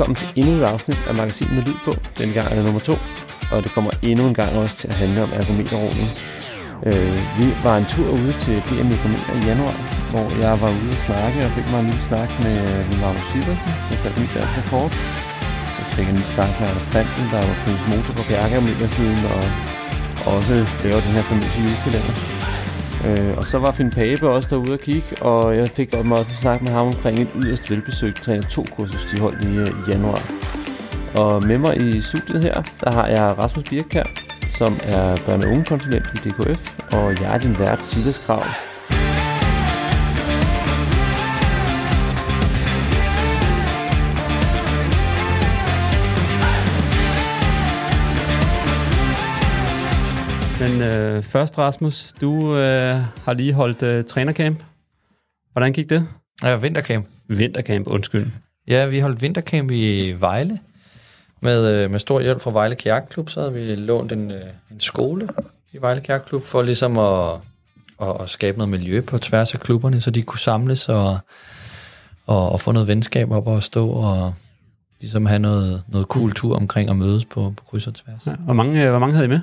velkommen til endnu et afsnit af Magasinet med Lyd på. Denne gang er det nummer to, og det kommer endnu en gang også til at handle om ergometerordning. Øh, vi var en tur ude til DM Ergometer i januar, hvor jeg var ude og snakke og fik mig en lille snak med øh, Magnus Sybersen, der satte mit dansk rekord. Så fik jeg en lille snak med Anders Fanten, der var på motor på siden og også laver den her famøse julekalender. Øh, og så var Finn Pape også derude og kigge, og jeg fik også snakke med ham omkring et yderst velbesøgt træner 2-kursus, de holdt i, øh, i januar. Og med mig i studiet her, der har jeg Rasmus Birkær, som er børne- og ungekonsulent i DKF, og jeg er din vært, Silas Krav, Men øh, først, Rasmus, du øh, har lige holdt øh, trænercamp. Hvordan gik det? Ja, vintercamp. Vintercamp, undskyld. Ja, vi holdt vintercamp i Vejle. Med, øh, med stor hjælp fra Vejle Kajakklub, så havde vi lånt en, øh, en skole i Vejle Kajakklub, for ligesom at, at, at skabe noget miljø på tværs af klubberne, så de kunne samles og, og, og få noget venskab op og stå og ligesom have noget, noget kultur omkring at mødes på, på kryds og tværs. Ja, hvor, mange, hvor mange havde I med?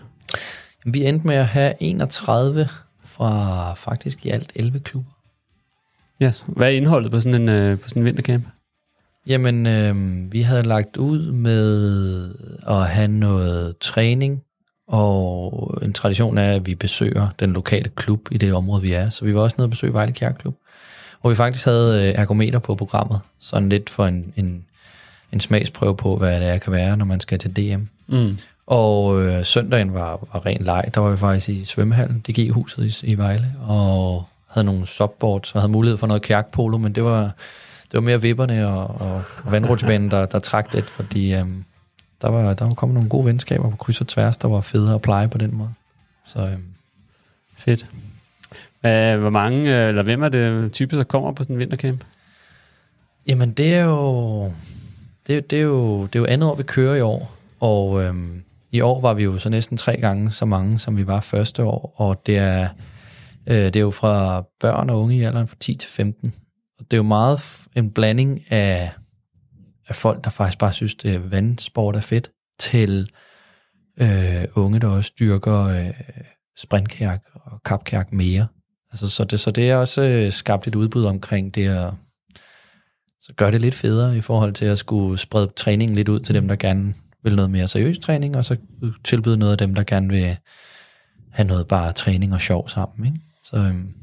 Vi endte med at have 31 fra faktisk i alt 11 klubber. Yes. Hvad er indholdet på sådan en, øh, på sådan en vintercamp? Jamen, øh, vi havde lagt ud med at have noget træning, og en tradition er, at vi besøger den lokale klub i det område, vi er. Så vi var også nede og besøge Vejle Kjærklub, hvor vi faktisk havde øh, ergometer på programmet, sådan lidt for en, en, en smagsprøve på, hvad det er kan være, når man skal til DM. Mm. Og øh, søndagen var, var ren leg. Der var vi faktisk i svømmehallen, DG-huset i, i Vejle, og havde nogle subboards og havde mulighed for noget kærkpolo, men det var, det var mere vipperne og, og, og vandrutsbanen, der, der trak lidt, fordi øhm, der, var, der var kommet nogle gode venskaber på kryds og tværs, der var federe at pleje på den måde. Så øhm, fedt. Uh, hvor mange, øh, eller hvem er det typisk, der kommer på sådan en vintercamp? Jamen, det er jo... Det, det, er jo, det er jo andet år, vi kører i år, og øhm, i år var vi jo så næsten tre gange så mange, som vi var første år, og det er, øh, det er jo fra børn og unge i alderen fra 10 til 15. Og det er jo meget en blanding af, af folk, der faktisk bare synes, det vandsport er fedt, til øh, unge, der også dyrker øh, sprintkærk og kapkærk mere. Altså, så, det, så det er også øh, skabt et udbud omkring det at så gør det lidt federe i forhold til at skulle sprede træningen lidt ud til dem, der gerne vil noget mere seriøs træning, og så tilbyde noget af dem, der gerne vil have noget bare træning og sjov sammen. Ikke? Så, øhm,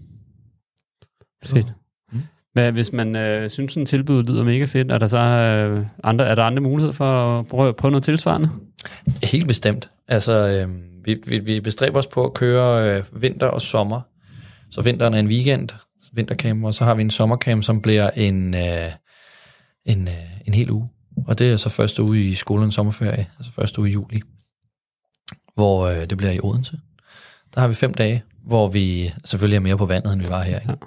fedt. Mm. Hvad, hvis man øh, synes, sådan tilbud lyder mega fedt, er der så øh, andre, er der andre muligheder for at prøve, prøve noget tilsvarende? Helt bestemt. Altså, øh, vi, vi, vi bestræber os på at køre øh, vinter og sommer. Så vinteren er en weekend, vintercamp, og så har vi en sommercamp, som bliver en, øh, en, øh, en hel uge. Og det er så første uge i skolens sommerferie, altså første uge i juli, hvor øh, det bliver i Odense. Der har vi fem dage, hvor vi selvfølgelig er mere på vandet, end vi var her. Ikke? Ja.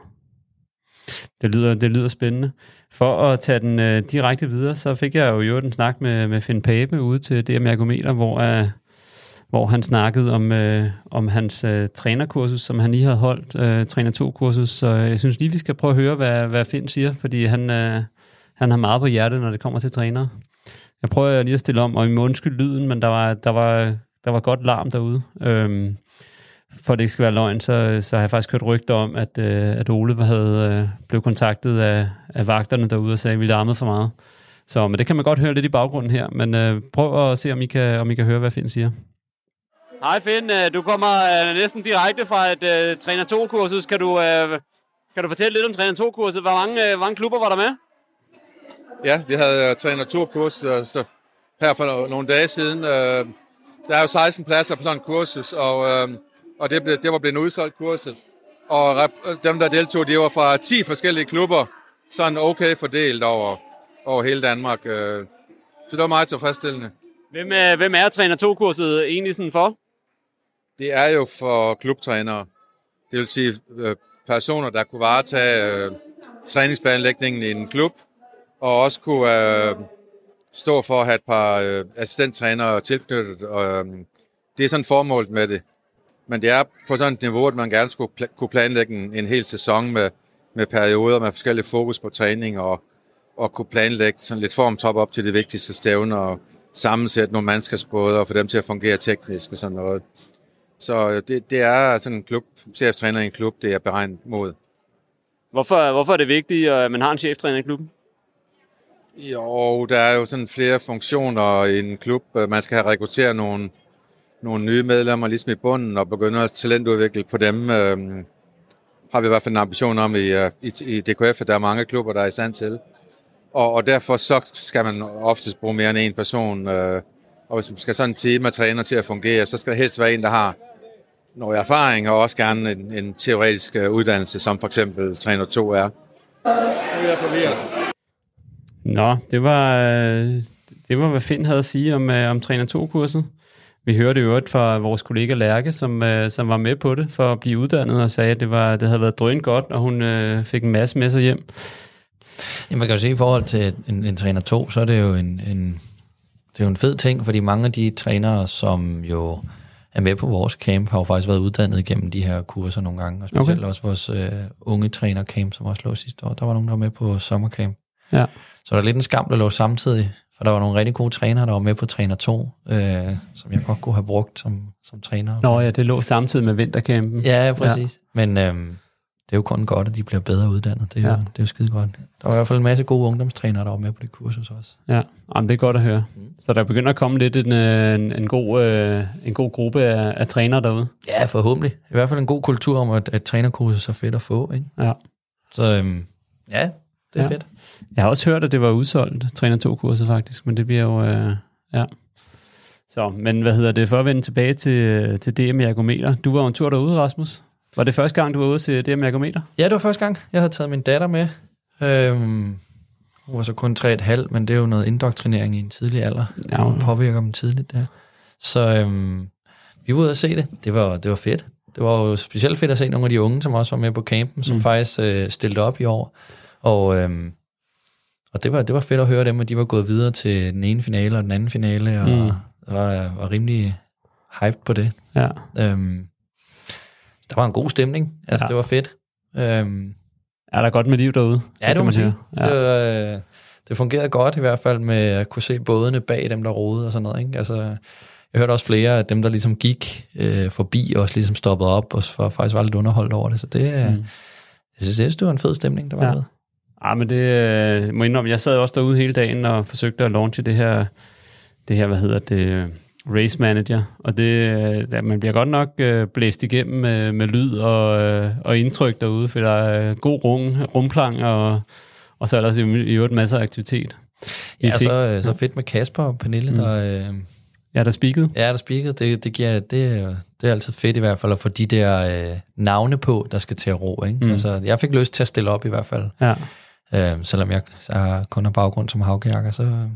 Det lyder, det lyder spændende. For at tage den øh, direkte videre, så fik jeg jo jo en snak med, med Finn Pape ude til DM Ergometer, hvor, øh, hvor han snakkede om, øh, om hans øh, trænerkursus, som han lige havde holdt, øh, træner 2-kursus. Så jeg synes lige, vi skal prøve at høre, hvad, hvad Finn siger, fordi han, øh, han har meget på hjertet, når det kommer til træner. Jeg prøver lige at stille om, og I må undskylde lyden, men der var, der var, der var godt larm derude. Øhm, for det ikke skal være løgn, så, så har jeg faktisk hørt rygter om, at, øh, at Ole havde, øh, blev kontaktet af, af vagterne derude og sagde, at vi larmede for meget. Så men det kan man godt høre lidt i baggrunden her, men øh, prøv at se, om I, kan, om I kan høre, hvad Finn siger. Hej Finn, øh, du kommer øh, næsten direkte fra et uh, træner 2-kursus. Kan du, uh, kan du fortælle lidt om træner 2-kurset? Hvor mange, uh, hvor mange klubber var der med? Ja, vi havde uh, trænet turkurs uh, så her for nogle dage siden. Uh, der er jo 16 pladser på sådan en kursus, og, og det, blev, det var blevet udsolgt kurset. Og dem, der deltog, de var fra 10 forskellige klubber, sådan okay fordelt over, over hele Danmark. Så det var meget tilfredsstillende. Hvem er, hvem er træner 2-kurset egentlig sådan for? Det er jo for klubtrænere. Det vil sige personer, der kunne varetage uh, træningsplanlægningen i en klub, og også kunne øh, stå for at have et par øh, assistenttrænere tilknyttet. Og, øh, det er sådan formålet med det. Men det er på sådan et niveau, at man gerne skulle pl- kunne planlægge en, en hel sæson med, med perioder med forskellige fokus på træning og, og kunne planlægge sådan lidt formtop op til det vigtigste stævne, og sammensætte nogle mandskabsbåde og få dem til at fungere teknisk og sådan noget. Så øh, det, det er sådan en klub, cheftræner i en klub, det er beregnet mod. Hvorfor, hvorfor er det vigtigt, at man har en cheftræner i klubben? Jo, der er jo sådan flere funktioner i en klub. Man skal have rekrutteret nogle, nogle nye medlemmer ligesom i bunden og begynde at talentudvikle på dem. Øhm, har vi i hvert fald en ambition om i, øh, i, i DKF, at der er mange klubber, der er i stand til. Og, og derfor så skal man oftest bruge mere end en person. Øh, og hvis man skal sådan en team af træner til at fungere, så skal der helst være en, der har noget erfaring, og også gerne en, en teoretisk øh, uddannelse, som for eksempel træner 2 er. Nu er jeg forvirret. Nå, det var, øh, det var, hvad Finn havde at sige om, øh, om træner 2-kurset. Vi hørte jo fra vores kollega Lærke, som, som var med på det for at blive uddannet, og sagde, at det, var, det havde været drøn godt, og hun øh, fik en masse med sig hjem. Jamen, man kan jo se i forhold til en, en træner 2, så er det jo en, en, det er jo en fed ting, fordi mange af de trænere, som jo er med på vores camp, har jo faktisk været uddannet gennem de her kurser nogle gange, og specielt okay. også vores øh, unge trænercamp, som også lå sidste år. Der var nogen, der var med på sommercamp. Ja. Så der er lidt en skam, der lå samtidig, for der var nogle rigtig gode trænere, der var med på træner 2, øh, som jeg godt kunne have brugt som, som træner. Nå ja, det lå samtidig med vintercampen. Ja, præcis. Ja. Men øh, det er jo kun godt, at de bliver bedre uddannet. Det er, ja. jo, det er jo skide godt. Der var i hvert fald en masse gode ungdomstrænere, der var med på det kursus også. Ja, Jamen, det er godt at høre. Mm. Så der begynder at komme lidt en, en, en, god, øh, en god gruppe af, af trænere derude. Ja, forhåbentlig. I hvert fald en god kultur om, at, at trænerkursus er fedt at få. Ikke? Ja. Så øhm, ja, det er ja. fedt. Jeg har også hørt, at det var udsolgt, træner 2 kurser faktisk, men det bliver jo... Øh, ja. Så, men hvad hedder det, for at vende tilbage til, til DM Ergometer. Du var en tur derude, Rasmus. Var det første gang, du var ude til DM Ergometer? Ja, det var første gang. Jeg havde taget min datter med. Øhm, hun var så kun 3,5, men det er jo noget indoktrinering i en tidlig alder. Ja. Hun påvirker dem tidligt der. Så øhm, vi var ude at se det. Det var, det var fedt. Det var jo specielt fedt at se nogle af de unge, som også var med på campen, som mm. faktisk øh, stillede op i år. Og, øhm, og det, var, det var fedt at høre dem, at de var gået videre til den ene finale og den anden finale, og mm. var, var rimelig hyped på det. Ja. Øhm, der var en god stemning. Altså, ja. det var fedt. Øhm, er der godt med liv derude? Ja, det må man sige. Ja. Det, øh, det fungerede godt i hvert fald med at kunne se bådene bag dem, der rodede og sådan noget. Ikke? Altså, jeg hørte også flere af dem, der ligesom gik øh, forbi, og også ligesom stoppede op, og for, faktisk var lidt underholdt over det. Så det, mm. jeg, synes, det var en fed stemning, der var ja. med. Ja, men det øh, må indrømme, jeg sad også derude hele dagen og forsøgte at launche det her, det her, hvad hedder det, race manager, og det, der, man bliver godt nok øh, blæst igennem med, med lyd og, øh, og indtryk derude, for der er god rum, rumklang, og, og så er der også i øvrigt masser af aktivitet. ja, og så, så fedt med Kasper og Pernille, mm. der... Øh, Ja, der spiket. Ja, der spiket. Det, det, giver, det, det er altid fedt i hvert fald at få de der øh, navne på, der skal til at ro. Ikke? Mm. Altså, jeg fik lyst til at stille op i hvert fald. Ja. Øh, selvom jeg, jeg kun har baggrund som havkærker, så,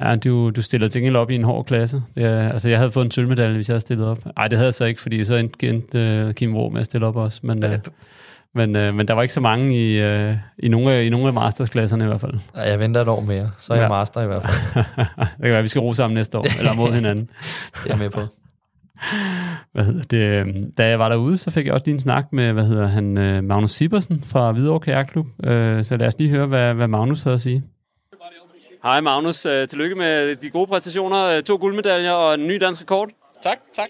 Ja, du, du stiller til op i en hård klasse. Det er, altså, jeg havde fået en sølvmedalje, hvis jeg havde stillet op. Nej, det havde jeg så ikke, fordi så endte uh, Kim Ro med at stille op også. Men, uh, men, uh, men der var ikke så mange i, uh, i, nogle, i nogle af mastersklasserne i hvert fald. Ja, jeg venter et år mere, så er jeg ja. master i hvert fald. det kan være, vi skal ro sammen næste år, eller mod hinanden. det er jeg med på. Hvad hedder det? Da jeg var derude, så fik jeg også lige en snak med, hvad hedder han, Magnus Sibersen fra Hvidovre Kajakklub. Så lad os lige høre, hvad, hvad Magnus havde at sige. Hej Magnus, øh, tillykke med de gode præstationer. Øh, to guldmedaljer og en ny dansk rekord. Tak, tak.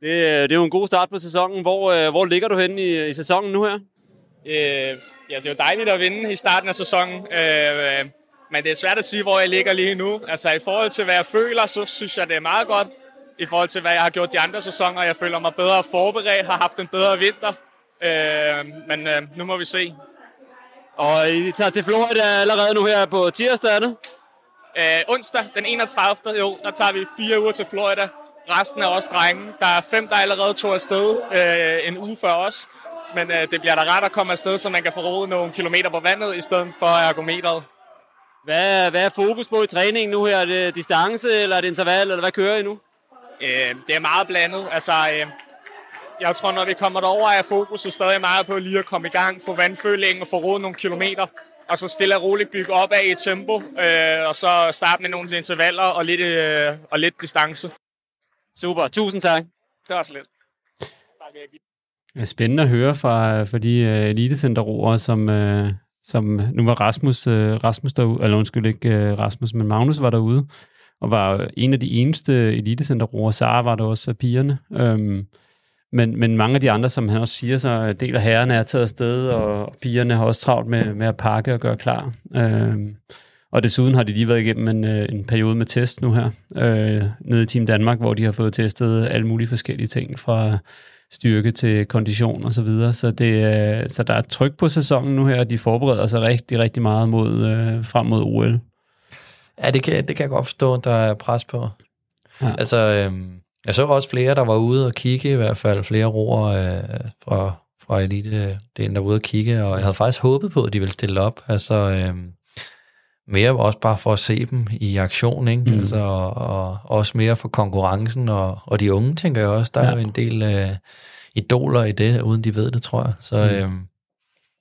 Det, øh, det er jo en god start på sæsonen. Hvor, hvor ligger du henne i, i sæsonen nu her? Øh, ja, det er jo dejligt at vinde i starten af sæsonen. Øh, men det er svært at sige, hvor jeg ligger lige nu. Altså i forhold til, hvad jeg føler, så synes jeg, det er meget godt. I forhold til, hvad jeg har gjort de andre sæsoner. Jeg føler mig bedre forberedt, har haft en bedre vinter. Øh, men øh, nu må vi se. Og I tager til Florida allerede nu her på tirsdag, er det? Øh, onsdag den 31. Jo, der tager vi fire uger til Florida. Resten er også drenge. Der er fem, der allerede tog afsted øh, en uge før os. Men øh, det bliver da ret at komme afsted, så man kan få rodet nogle kilometer på vandet, i stedet for ergometeret. Hvad, hvad er fokus på i træningen nu her? Er det distance, eller er det interval, eller hvad kører I nu? Øh, det er meget blandet. Altså, øh, jeg tror, når vi kommer derover, er fokuset stadig meget på lige at komme i gang, få vandfølingen og få rodet nogle kilometer, og så stille og roligt bygge op af i tempo, øh, og så starte med nogle intervaller og lidt, øh, og lidt distance. Super, tusind tak. Det var så lidt. Det er spændende at høre fra, fra de uh, elitecenterroere, som, uh, som nu var Rasmus, øh, Rasmus derude, eller undskyld ikke øh, Rasmus, men Magnus var derude, og var en af de eneste elitecenterroer. Sara var der også af pigerne. Øhm, men, men mange af de andre, som han også siger, så del af herrerne er taget afsted, og pigerne har også travlt med, med at pakke og gøre klar. Øhm, og desuden har de lige været igennem en, øh, en periode med test nu her, øh, nede i Team Danmark, hvor de har fået testet alle mulige forskellige ting, fra styrke til kondition og så videre. Så, det, øh, så der er tryk på sæsonen nu her, og de forbereder sig rigtig, rigtig meget mod, øh, frem mod OL. Ja, det kan, det kan jeg godt forstå, der er pres på. Ja. Altså, øh, jeg så også flere, der var ude og kigge, i hvert fald flere roer øh, fra, fra elite, det der var ude og kigge, og jeg havde faktisk håbet på, at de ville stille op. Altså, øh, mere også bare for at se dem i aktion, ikke? Mm. Altså, og, og også mere for konkurrencen, og, og de unge, tænker jeg også, der ja. er jo en del øh, idoler i det, uden de ved det, tror jeg. Så, mm. øh,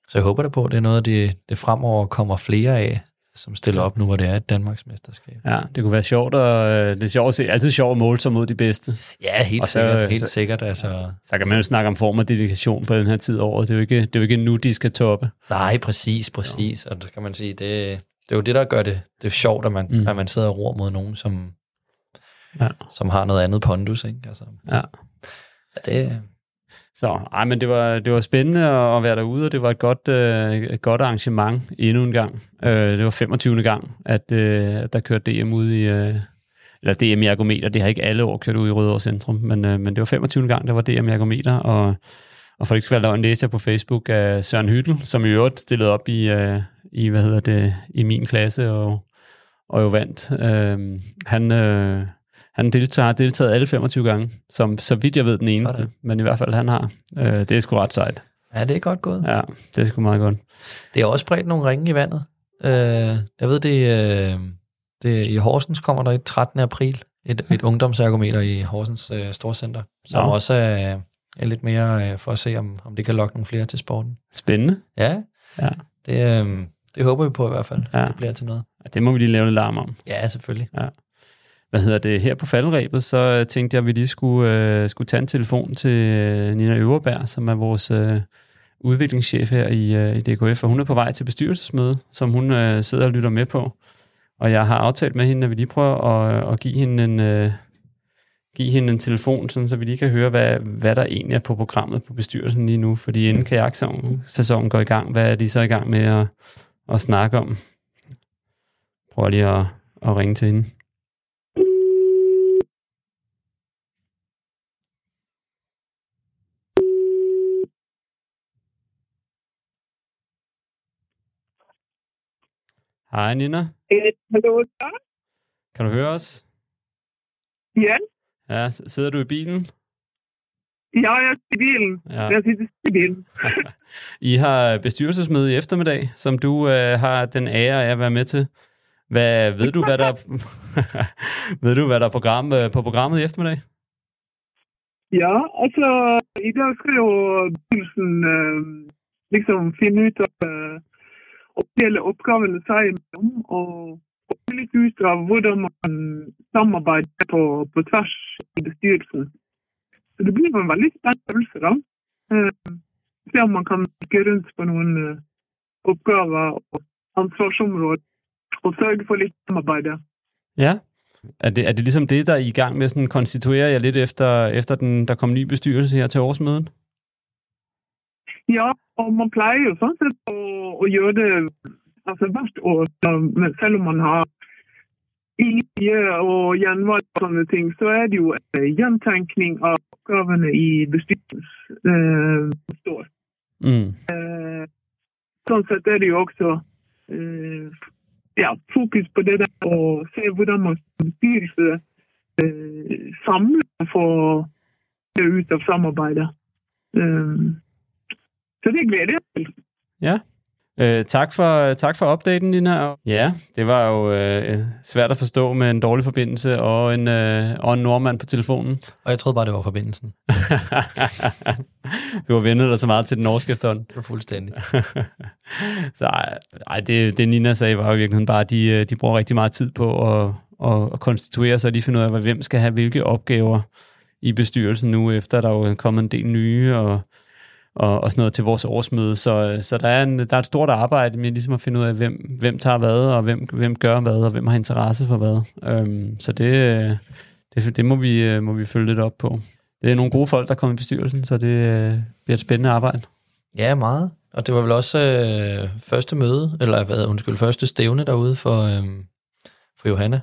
så jeg håber da på, at det er noget, det, det fremover kommer flere af, som stiller op nu, hvor det er et Danmarks mesterskab. Ja, det kunne være sjovt, og øh, det er sjovt at se, altid sjovt at måle sig mod de bedste. Ja, helt og så, sikkert. Helt så, sikkert altså. Så kan man jo snakke om form og dedikation på den her tid over. Det er jo ikke, det er jo ikke nu, de skal toppe. Nej, præcis, præcis. Så. Og det kan man sige, det, det er jo det, der gør det, det er sjovt, at man, mm. at man sidder og ror mod nogen, som, ja. som har noget andet pondus. Ikke? Altså, ja. ja det, så ej, men det var, det var spændende at, være derude, og det var et godt, øh, et godt arrangement endnu en gang. Øh, det var 25. gang, at øh, der kørte DM ud i... Øh, eller DM i ergometer. Det har ikke alle år kørt ud i Rødovre Centrum, men, øh, men det var 25. gang, der var DM i ergometer, og, og for det skal være en på Facebook af Søren Hyttel, som i øvrigt stillede op i, øh, i, hvad hedder det, i min klasse og, og jo vandt. Øh, han, øh, han deltager, har deltaget alle 25 gange, som så vidt jeg ved den eneste, men i hvert fald han har. Øh, det er sgu ret sejt. Ja, det er godt gået. Ja, det er sgu meget godt. Det er også spredt nogle ringe i vandet. Øh, jeg ved, det, øh, det i Horsens kommer der i 13. april et, et ungdomsargumeter i Horsens øh, Storcenter, som ja. også er, er lidt mere øh, for at se, om, om det kan lokke nogle flere til sporten. Spændende. Ja, ja. Det, øh, det håber vi på i hvert fald, ja. det bliver til noget. Ja, det må vi lige lave en larm om. Ja, selvfølgelig. Ja. Hvad hedder det? Her på faldrebet, så tænkte jeg, at vi lige skulle, øh, skulle tage en telefon til øh, Nina Øverberg, som er vores øh, udviklingschef her i, øh, i DKF, og hun er på vej til bestyrelsesmøde, som hun øh, sidder og lytter med på. Og jeg har aftalt med hende, at vi lige prøver at, at give hende en... Øh, give hende en telefon, sådan, så vi lige kan høre, hvad, hvad der egentlig er på programmet på bestyrelsen lige nu. Fordi inden kajaksæsonen går i gang, hvad er de så i gang med at, at snakke om? Prøv lige at, at ringe til hende. Hej Nina. Øh, hallo, Kan du høre os? Ja. Ja, sidder du i bilen? Ja, jeg er i bilen. Ja. Jeg sidder i bilen. I har bestyrelsesmøde i eftermiddag, som du øh, har den ære af at være med til. Hvad, ved, du, hvad der, ved du, hvad der er program, øh, på programmet i eftermiddag? Ja, altså i dag skal jo bestyrelsen øh, ligesom finde ud af øh, opdele opgavene seg imellom. Og, og litt ut av hvordan man samarbeider på, på tvers i bestyrelsen. Så det blir en veldig spennende øvelse, da. Eh, se om man kan gå rundt på noen uh, oppgaver og ansvarsområder. Og sørge for litt samarbeid. Ja. Er det, er det ligesom det, der er i gang med at konstituere jer lidt efter, efter den, der kom ny bestyrelse her til årsmødet? Ja, og man pleier jo sånn sett å, å gjøre det altså hvert år, selv om man har nye og gjenvalg og sånne ting, så er det jo en gjentenkning av oppgavene i bestyrelsen eh. Mm. Eh, sånn sett er det jo også eh, ja, fokus på det der å se hvordan man som bestyrelse eh, samler for det ut av samarbeidet. Um, så det glæder jeg til. Ja. Øh, tak, for, tak for opdaten, Lina. Ja, det var jo øh, svært at forstå med en dårlig forbindelse og en, øh, og en nordmand på telefonen. Og jeg troede bare, det var forbindelsen. du har vendt dig så meget til den norske efterhånden. Det var fuldstændig. så ej, det, det Nina sagde var jo i virkeligheden bare, at de, øh, de bruger rigtig meget tid på at, at, at konstituere sig og lige finde ud af, hvem skal have hvilke opgaver i bestyrelsen nu, efter der er jo kommet en del nye, og og, og sådan noget til vores årsmøde. Så, så der, er en, der er et stort arbejde med ligesom at finde ud af, hvem, hvem tager hvad, og hvem, hvem gør hvad, og hvem har interesse for hvad. Øhm, så det, det, det må, vi, øh, må vi følge lidt op på. Det er nogle gode folk, der kommer i bestyrelsen, så det øh, bliver et spændende arbejde. Ja, meget. Og det var vel også øh, første møde, eller hvad, undskyld, første stævne derude for, øh, for Johanna.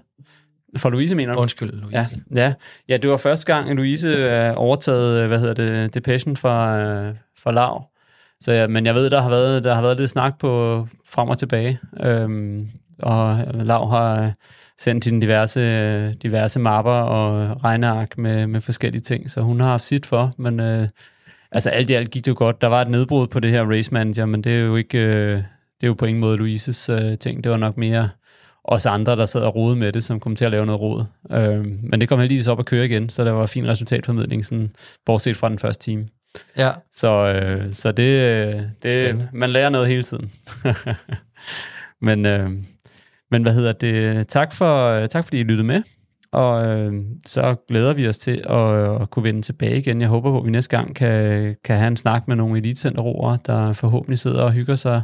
For Louise, mener du? Undskyld, Louise. Ja, ja. ja det var første gang, at Louise øh, overtaget, øh, hvad hedder det, Depression fra, øh, fra Lav. Så, ja, men jeg ved, der har været, der har været lidt snak på frem og tilbage. Øhm, og Lav har sendt hende diverse, diverse mapper og regneark med, med forskellige ting, så hun har haft sit for, men øh, altså alt i alt gik det jo godt. Der var et nedbrud på det her race manager, men det er jo ikke, øh, det er jo på ingen måde Louises øh, ting. Det var nok mere os andre, der sad og rode med det, som kom til at lave noget råd. Øh, men det kom heldigvis op at køre igen, så der var fin resultatformidling, sådan, bortset fra den første time. Ja. Så, øh, så det, øh, det man lærer noget hele tiden. men, øh, men hvad hedder det? Tak, for, tak fordi I lyttede med. Og øh, så glæder vi os til at, at kunne vende tilbage igen. Jeg håber på, at vi næste gang kan, kan have en snak med nogle elitecenterroere, der forhåbentlig sidder og hygger sig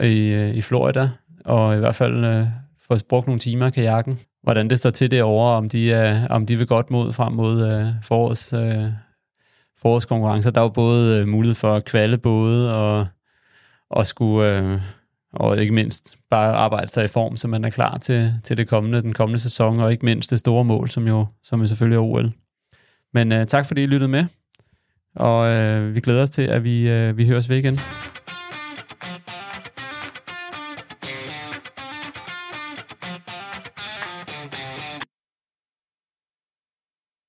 i, i Florida, og i hvert fald øh, få brugt nogle timer i kajakken. Hvordan det står til derovre, om de, øh, om de vil godt mod frem mod øh, forårs, øh, forårskonkurrencer. Der er jo både øh, mulighed for at kvalde både og, og skulle... Øh, og ikke mindst bare arbejde sig i form, så man er klar til, til det kommende, den kommende sæson, og ikke mindst det store mål, som jo, som jo selvfølgelig er OL. Men øh, tak fordi I lyttede med, og øh, vi glæder os til, at vi, øh, vi høres ved igen.